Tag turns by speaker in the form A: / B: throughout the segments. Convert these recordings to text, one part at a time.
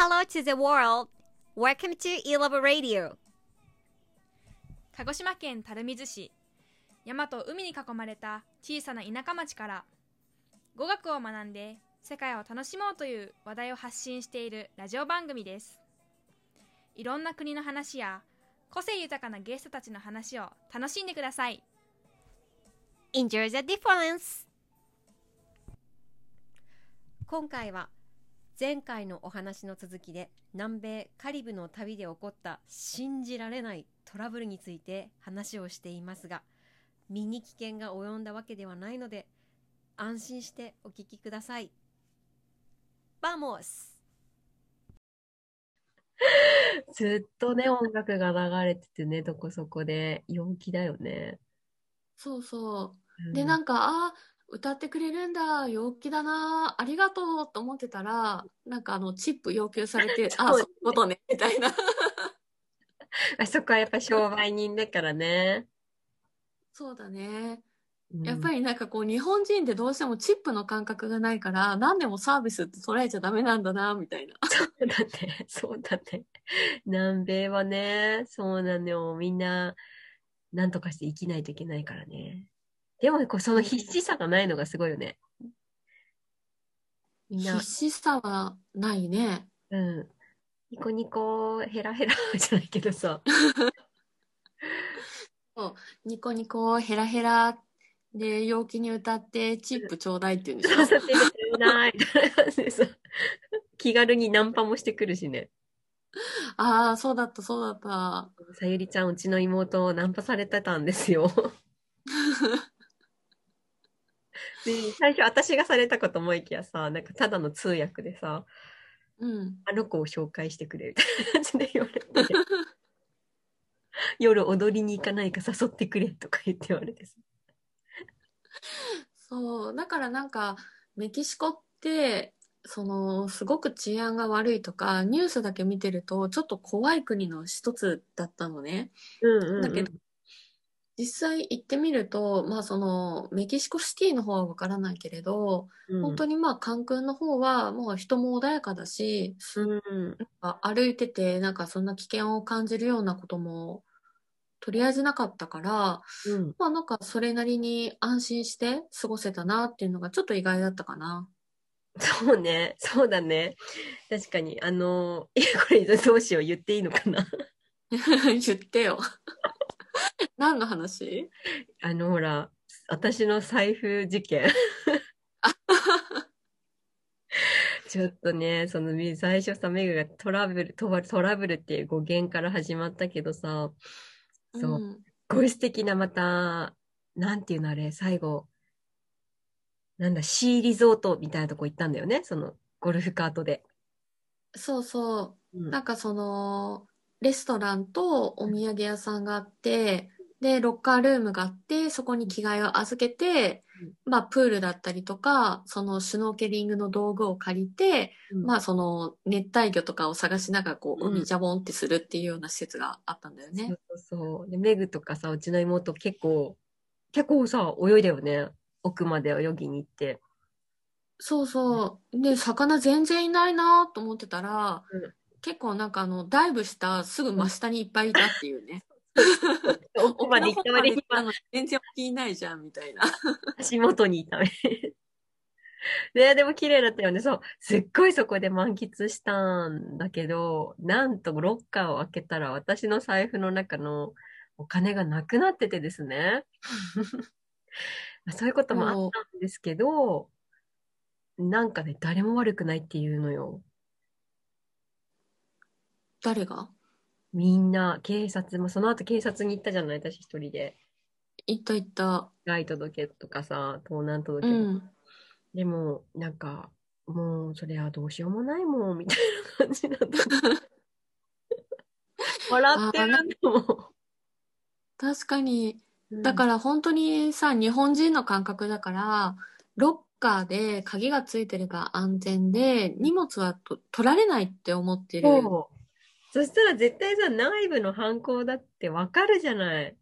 A: Hello to the world. Welcome to E-Love Radio.
B: 鹿児島県垂水市山と海に囲まれた小さな田舎町から語学を学んで世界を楽しもうという話題を発信しているラジオ番組ですいろんな国の話や個性豊かなゲストたちの話を楽しんでください
A: Enjoy the difference. 今回は前回のお話の続きで南米カリブの旅で起こった信じられないトラブルについて話をしていますが身に危険が及んだわけではないので安心してお聞きください。 Vamos
C: ずっとね、音楽が流れててね、どこそこで陽気だよね。
D: そうそうう。
C: ん
D: で、なんか、ああ、歌ってくれるんだ、陽気だな、ありがとうと思ってたら、なんかあの、チップ要求されて、ああ、
C: そう
D: いうことね、みたいな。
C: あそこはやっぱ商売人だからね。
D: そうだね。
C: うん
D: やっぱりなんかこう、日本人ってどうしてもチップの感覚がないから、何でもサービスって捉えちゃダメなんだな、みたいな。
C: そうだね。そうだね。南米はね、そうなのよ。みんな、なんとかして生きないといけないからね。でも、こうその必死さがないのがすごいよね。みんな
D: 必、死さはないね。
C: うん。ニコニコ、ヘラヘラ じゃないけどさ。
D: ニコニコ、ヘラヘラで、陽気に歌って、チップちょうだいって言うんでしょ？
C: させてちょうだいみたいな感じでさ気軽にナンパもしてくるしね。
D: ああ、そうだった、そうだった。
C: さゆりちゃん、うちの妹をナンパされてたんですよ。で、最初私がされたかと思いきやさ、なんかただの通訳でさ、
D: うん。
C: あの子を紹介してくれみたいな感じで言われて、夜踊りに行かないか誘ってくれとか言って言われてさ。
D: そう、だからなんか、メキシコって、その、すごく治安が悪いとか、ニュースだけ見てると、ちょっと怖い国の一つだったのね。
C: うんうん、うん。
D: だけど、実際行ってみると、まあその、メキシコシティの方はわからないけれど、
C: うん、
D: 本当にまあ、カンクンの方は、もう人も穏やかだし、す
C: うん。
D: あ歩いてて、なんかそんな危険を感じるようなことも、とりあえずなかったから、
C: うん。
D: まあなんかそれなりに安心して過ごせたなっていうのがちょっと意外だったかな。
C: そうね。そうだね。確かに。あの、いや、これどうしよう。言っていいのかな？
D: 言ってよ。何の話？
C: あの、ほら、私の財布事件。ちょっとね、その、最初さ、メグがトラブル、トラトラブルっていう語源から始まったけどさ、そう、
D: ん
C: すごい素敵なまた、なんていうのあれ、最後、なんだ、シーリゾートみたいなとこ行ったんだよね、その、ゴルフカートで。
D: そうそう。
C: うん
D: なんかその、レストランとお土産屋さんがあって、で、ロッカールームがあって、そこに着替えを預けて、まあ、プールだったりとか、そのシュノーケリングの道具を借りて、
C: うん
D: まあ、その熱帯魚とかを探しながら、こう、
C: うん
D: 海ジャボンってするっていうような施設があったんだよね。
C: そうそうそう。で、メグとかさ、うちの妹結構、結構さ、泳いだよね。奥まで泳ぎに行って。
D: そうそう。で、魚全然いないなと思ってたら、
C: うん
D: 結構なんかあの、ダイブしたすぐ真下にいっぱいいたっていうね。
C: 奥まで行った割には
D: 全然沖いないじゃん、みたいな。
C: 足元にいたね。ねでも綺麗だったよね。そう。すっごいそこで満喫したんだけど、なんとロッカーを開けたら私の財布の中のお金がなくなっててですね。ま あそういうこともあったんですけど、なんかね、誰も悪くないっていうのよ。
D: 誰が？
C: みんな、警察も、その後警察に行ったじゃない、私一人で。
D: 行った行った。
C: 被害届とかさ、盗難届
D: う
C: とか。
D: ん。
C: でも、なんか、もう、それはどうしようもないもん、みたいな感じだった。笑ってるのも。
D: 確かに。だから本当にさ、日本人の感覚だから、ロッカーで鍵がついてれば安全で、荷物はと取られないって思ってる。
C: そしたら絶対さ、内部の犯行だってわかるじゃない。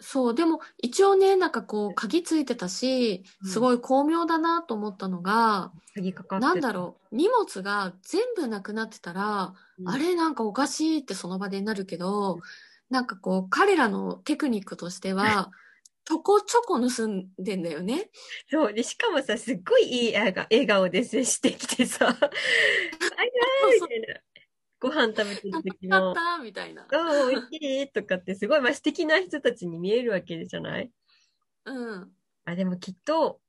D: そう、でも一応ね、なんかこう、鍵ついてたし、
C: うん
D: すごい巧妙だなと思ったのが、
C: 鍵かかって
D: なんだろう、荷物が全部なくなってたら、
C: うん
D: あれなんかおかしいってその場でなるけど、なんかこう、彼らのテクニックとしては、ちょこちょこ盗んでんだよね。
C: そう。で、しかもさ、すっごいいい笑顔笑顔で接してきてさ、バイバイみたいな。ご飯食べてる
D: な
C: 時も
D: かっ、たみたいな。
C: おー、美味しいとかってすごい、まあ、素敵な人たちに見えるわけじゃない？
D: うん。
C: あ、でもきっと、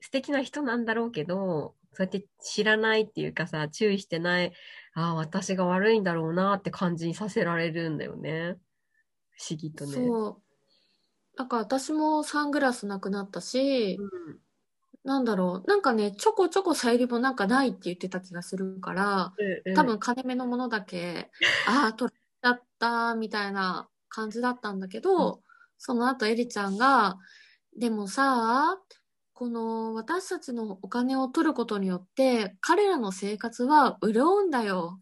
C: 素敵な人なんだろうけど、そうやって知らないっていうかさ、注意してない、ああ、私が悪いんだろうなって感じにさせられるんだよね。不思議とね。
D: そう。だから私もサングラスなくなったし、
C: うん。
D: なんだろう。なんかね、ちょこちょこさゆりもなんかないって言ってた気がするから、
C: うんうん
D: 多分金目のものだけ、ああ、取れちゃった、みたいな感じだったんだけど、その後エリちゃんが、でもさ、この私たちのお金を取ることによって、彼らの生活は潤うんだよ。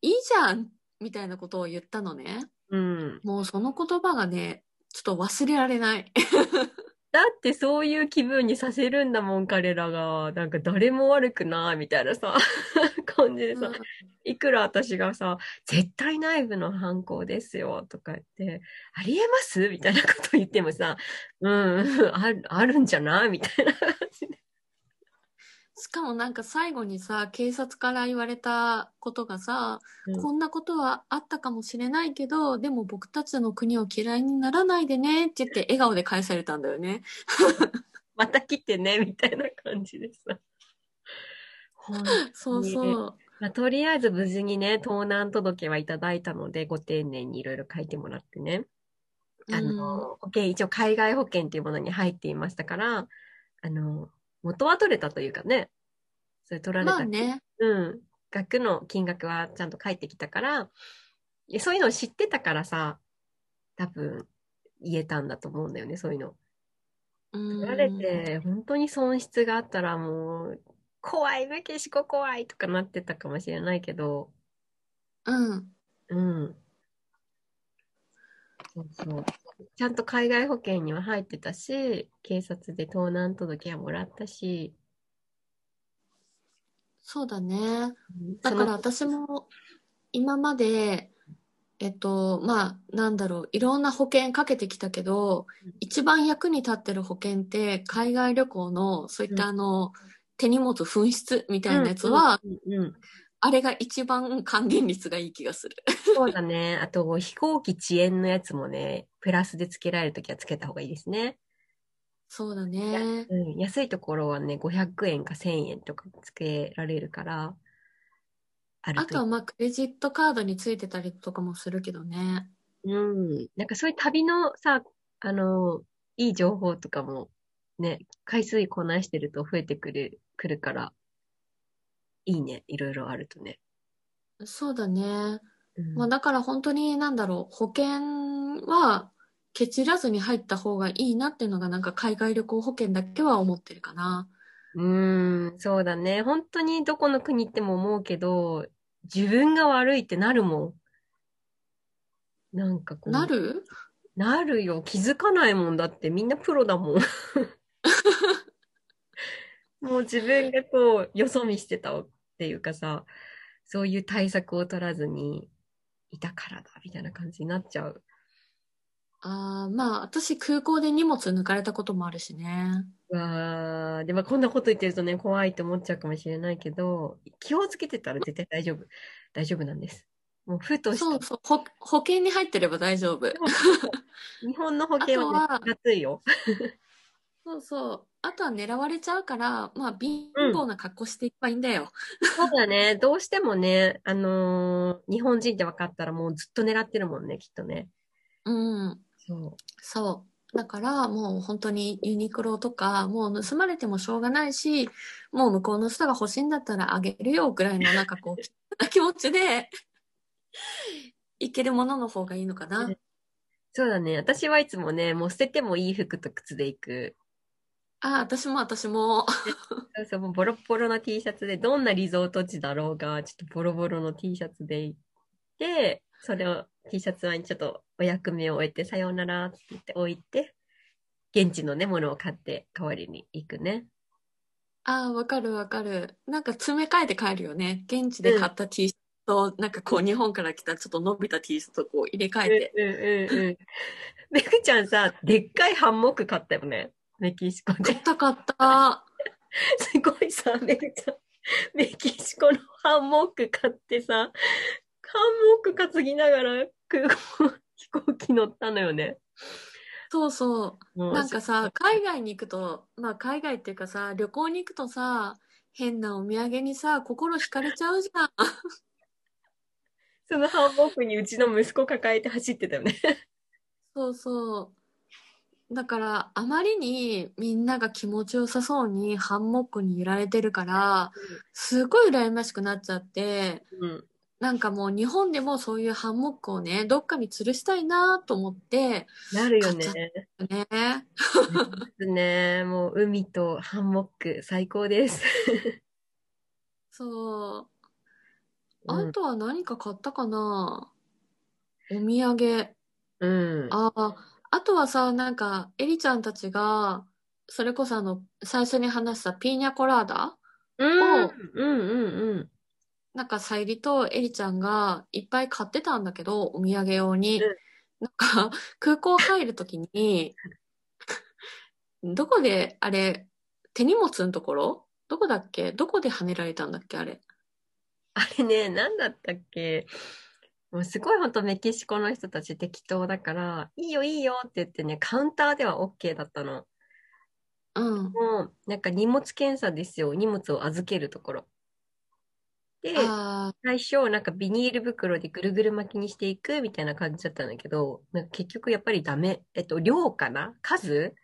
D: いいじゃんみたいなことを言ったのね。
C: うん。
D: もうその言葉がね、ちょっと忘れられない。
C: だってそういう気分にさせるんだもん、彼らが。なんか誰も悪くないみたいなさ、感じでさ、いくら私がさ、絶対内部の犯行ですよとか言って、ありえます？みたいなこと言ってもさ、うん、うんある、あるんじゃない？みたいな感じで。
D: しかもなんか最後にさ、警察から言われたことがさ、
C: うん
D: こんなことはあったかもしれないけど、でも僕たちの国を嫌いにならないでねって言って笑顔で返されたんだよね。
C: また来てね、みたいな感じでさ。本当に
D: そうそう。
C: まあ、とりあえず無事にね、盗難届はいただいたので、ご丁寧にいろいろ書いてもらってね。あの、保険、一応海外保険というものに入っていましたから、あの、元は取れたというかね、それ取られた、
D: まあね。
C: うん、額の金額はちゃんと返ってきたから、そういうのを知ってたからさ、多分言えたんだと思うんだよね、そういうの。
D: うん
C: 取られて、本当に損失があったらもう、怖い、メキシコ怖いとかなってたかもしれないけど、
D: うん。
C: うん。そうそう。ちゃんと海外保険には入ってたし、警察で盗難届はもらったし、
D: そうだね。
C: うん。
D: だから私も今まで、えっと、まあ、なんだろう、いろんな保険かけてきたけど
C: うん、
D: 一番役に立ってる保険って、海外旅行の、そういったあの、手荷物紛失みたいなやつは、
C: うんうんうん
D: あれが一番還元率がいい気がする。
C: そうだね。あと、飛行機遅延のやつもね、プラスでつけられるときはつけた方がいいですね。
D: そうだね。
C: うん、安いところはね、500円か1000円とかつけられるから、ある
D: あとはまあ、クレジットカードについてたりとかもするけどね。
C: うん。なんかそういう旅のさ、あの、いい情報とかも、ね、回数こなしてると増えてくる、くるから、いいね。いろいろあるとね。
D: そうだね。
C: うん
D: まあ、だから本当になんだろう、保険はケチらずに入った方がいいなっていうのがなんか海外旅行保険だけは思ってるかな。
C: うーん、そうだね。本当にどこの国行っても思うけど、自分が悪いってなるもん。なんかこう。
D: なる？
C: なるよ。気づかないもんだってみんなプロだもん。もう自分がこう、よそ見してたっていうかさ、そういう対策を取らずにいたからだ、みたいな感じになっちゃう。
D: ああ、まあ私空港で荷物抜かれたこともあるしね。
C: うわー、でもこんなこと言ってるとね、怖いと思っちゃうかもしれないけど、気をつけてたら絶対大丈夫。大丈夫なんです。もう、ふと
D: そうそう、ほ保険に入ってれば大丈夫。
C: 日本の保険はね安いよ。
D: そうそう。あとは狙われちゃうから、まあ貧乏な格好していけばいいんだよ。
C: そうだね。どうしてもね、あのー日本人って分かったらもうずっと狙ってるもんね、きっとね。
D: うん。
C: そう。
D: そう。だからもう本当にユニクロとか、もう盗まれてもしょうがないし、もう向こうの人が欲しいんだったらあげるよぐらいのなんかこう、気持ちで、いけるものの方がいいのかな。
C: そうだね。私はいつもね、もう捨ててもいい服と靴で行く。
D: あ、私も私も。
C: そうそう、もうボロッボロの T シャツで、どんなリゾート地だろうが、ちょっとボロボロの T シャツで行って、それを T シャツはちょっとお役目を終えて、さようならって言って置いて、現地のね、ものを買って代わりに行くね。
D: ああ、わかるわかる。なんか詰め替えて帰るよね。現地で買った T シャツと、なんかこう日本から来たちょっと伸びた T シャツとこう入れ替えて。
C: うんうんうんうん。めぐちゃんさ、でっかいハンモック買ったよね。メキシコで
D: 買っ。た買った。
C: すごいさ、めぐちゃん。メキシコのハンモック買ってさ、ハンモック担ぎながら空港、飛行機乗ったのよね。
D: そうそうなんかさ、海外に行くと、まあ海外っていうかさ、旅行に行くとさ、変なお土産にさ、心惹かれちゃうじゃん。
C: そのハンモックにうちの息子抱えて走ってたよね。
D: そうそう。だから、あまりにみんなが気持ちよさそうにハンモックに揺られてるから、すごい羨ましくなっちゃって、
C: うん。
D: なんかもう日本でもそういうハンモックをね、どっかに吊るしたいなと思って、
C: なるよね。
D: ね。
C: ね。もう海とハンモック最高です。
D: そう。
C: うん
D: あとは何か買ったかなお土産。
C: うん。
D: ああ、あとはさ、なんか、エリちゃんたちが、それこそあの、最初に話したピーニャコラーダ？
C: うん。
D: を
C: うんうんうん。
D: なんか、さゆりとエリちゃんがいっぱい買ってたんだけど、お土産用に。
C: うん
D: なんか、空港入るときに、どこで、あれ、手荷物のところ？どこだっけ？どこで跳ねられたんだっけあれ？
C: あれね、なんだったっけ？もうすごい本当メキシコの人たち適当だから、いいよいいよって言ってね、カウンターでは OK だったの。
D: うん。
C: もう、なんか荷物検査ですよ。荷物を預けるところ。で、最初、なんかビニール袋でぐるぐる巻きにしていくみたいな感じだったんだけど、なんか結局やっぱりダメ。えっと、量かな？数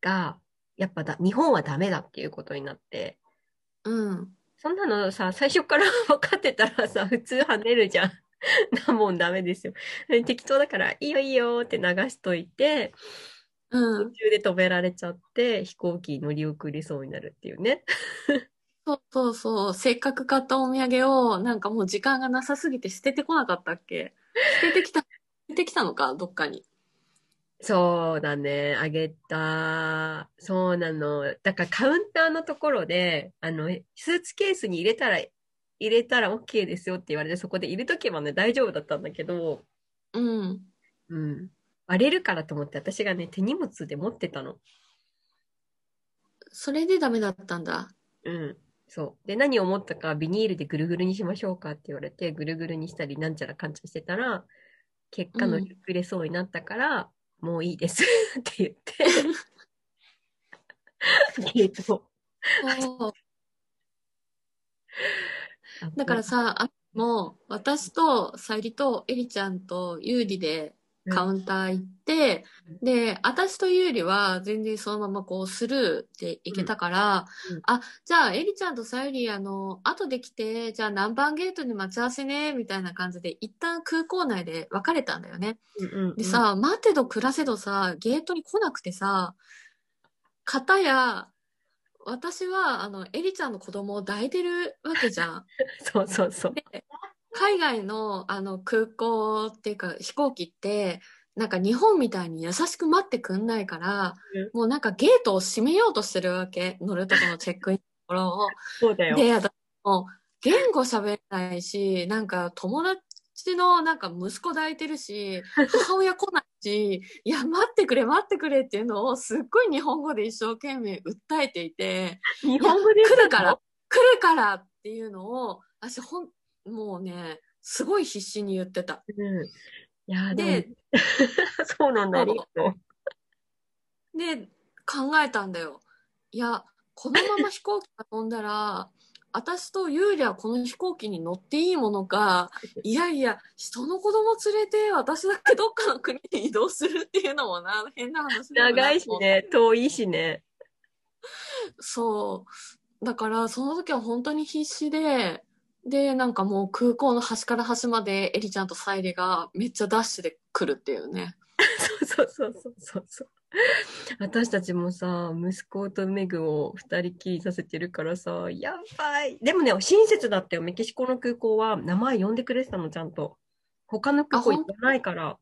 C: が、やっぱだ、日本はダメだっていうことになって、
D: うん。
C: そんなのさ、最初から 分かってたらさ、普通跳ねるじゃん。なもんダメですよ。適当だから、いいよいいよって流しといて、
D: うん
C: 途。中で止められちゃって、飛行機乗り遅れそうになるっていうね。
D: そうそうそう。せっかく買ったお土産を、なんかもう時間がなさすぎて捨ててこなかったっけ？捨ててきた、捨ててきたのか？どっかに。
C: そうだね、あげた。そうなの。だからカウンターのところで、あの、スーツケースに入れたら、入れたら OK ですよって言われて、そこで入れとけばね、大丈夫だったんだけど、
D: うん。
C: うん。割れるからと思って、私がね、手荷物で持ってたの。
D: それでダメだったんだ。
C: うん。そう。で、何を思ったか、ビニールでぐるぐるにしましょうかって言われて、ぐるぐるにしたり、なんちゃらかんちゃらしてたら、結果乗り遅れそうになったから、もういいですって言って、ゲートを。
D: だからさ、あもう、私とさゆりとエリちゃんとユーリでカウンター行って、で、私とユーリは全然そのままこうスルーで行けたから、
C: うん。うん。
D: あ、じゃあエリちゃんとさゆり、あの、後で来て、じゃあ何番ゲートに待ち合わせね、みたいな感じで、一旦空港内で別れたんだよね。
C: うんうんうん。
D: でさ、待てど暮らせどさ、ゲートに来なくてさ、片や、私は、あの、エリちゃんの子供を抱いてるわけじゃん。
C: そうそうそう。
D: 海外の、あの、空港っていうか、飛行機って、なんか日本みたいに優しく待ってくんないから、
C: うん
D: もうなんかゲートを閉めようとしてるわけ。乗るとこのチェックインのところを。
C: そうだよ。
D: で、私もう言語喋れないし、なんか友達のなんか息子抱いてるし、母親来ないし、いや、待ってくれ、待ってくれっていうのをすっごい日本語で一生懸命訴えていて、
C: 日本語で
D: 来るから、来るからっていうのを、私ほん、もうね、すごい必死に言ってた。
C: うん。いやーで そうなんだ、ありがとう。
D: で、考えたんだよ。いや、このまま飛行機が飛んだら、私とユーリはこの飛行機に乗っていいものか、いやいや、人の子供連れて私だけどっかの国に移動するっていうのもな、変な話な
C: 長いしね、遠いしね。
D: そう。だから、その時は本当に必死で、で、なんかもう空港の端から端までエリちゃんとサイリがめっちゃダッシュで来るっていうね。
C: そうそうそうそうそう。私たちもさ、息子とメグを二人きりさせてるからさ、やばい。でもね、親切だったよ。メキシコの空港は名前呼んでくれてたの、ちゃんと。他の空港行ってないから。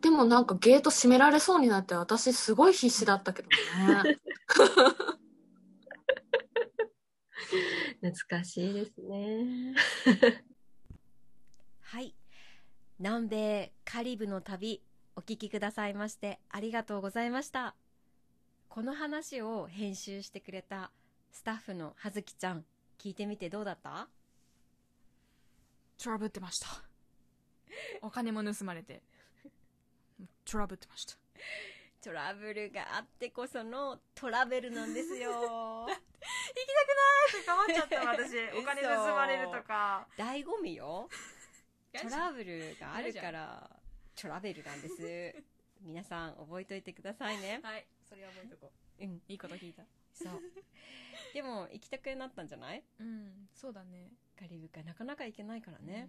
D: でもなんかゲート閉められそうになって私すごい必死だったけどね。
C: 懐かしいですね。
A: はい南米カリブの旅お聞きくださいましてありがとうございました。この話を編集してくれたスタッフの葉月ちゃん聞いてみてどうだった？
B: トラブってました。お金も盗まれて。トラブってました。
A: トラブルがあってこそのトラベルなんですよ。
B: 頑張っちゃった私。お金盗まれるとか。
A: 醍醐味よ。トラブルがあるからトラベルなんです。皆さん覚えといてくださいね。
B: はいそれは覚えとこう。
A: うん。
B: いいこと聞いた。
A: そう。でも行きたくなったんじゃない？
B: うんそうだね。
A: カリブ海なかなか行けないからね、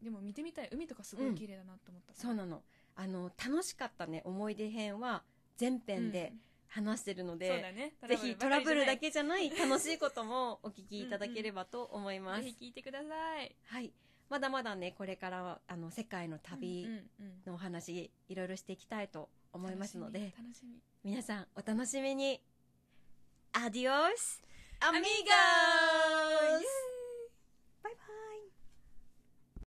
B: うん。でも見てみたい。海とかすごい綺麗だなと思った、
A: そうなの。あの楽しかったね思い出編は全編で話してるの
B: そう
A: で、
B: だね。
A: ぜひトラブルだけ
B: じ
A: じゃない楽しいこともお聞きいただければと思い
B: ゃ
A: ます、
B: ぜひ聞いてください。
A: はいまだまだねこれからはあの世界の旅
B: うんうん
A: のお話いろいろしていきたいと思いますので皆さんお楽しみに。アディオスアミゴ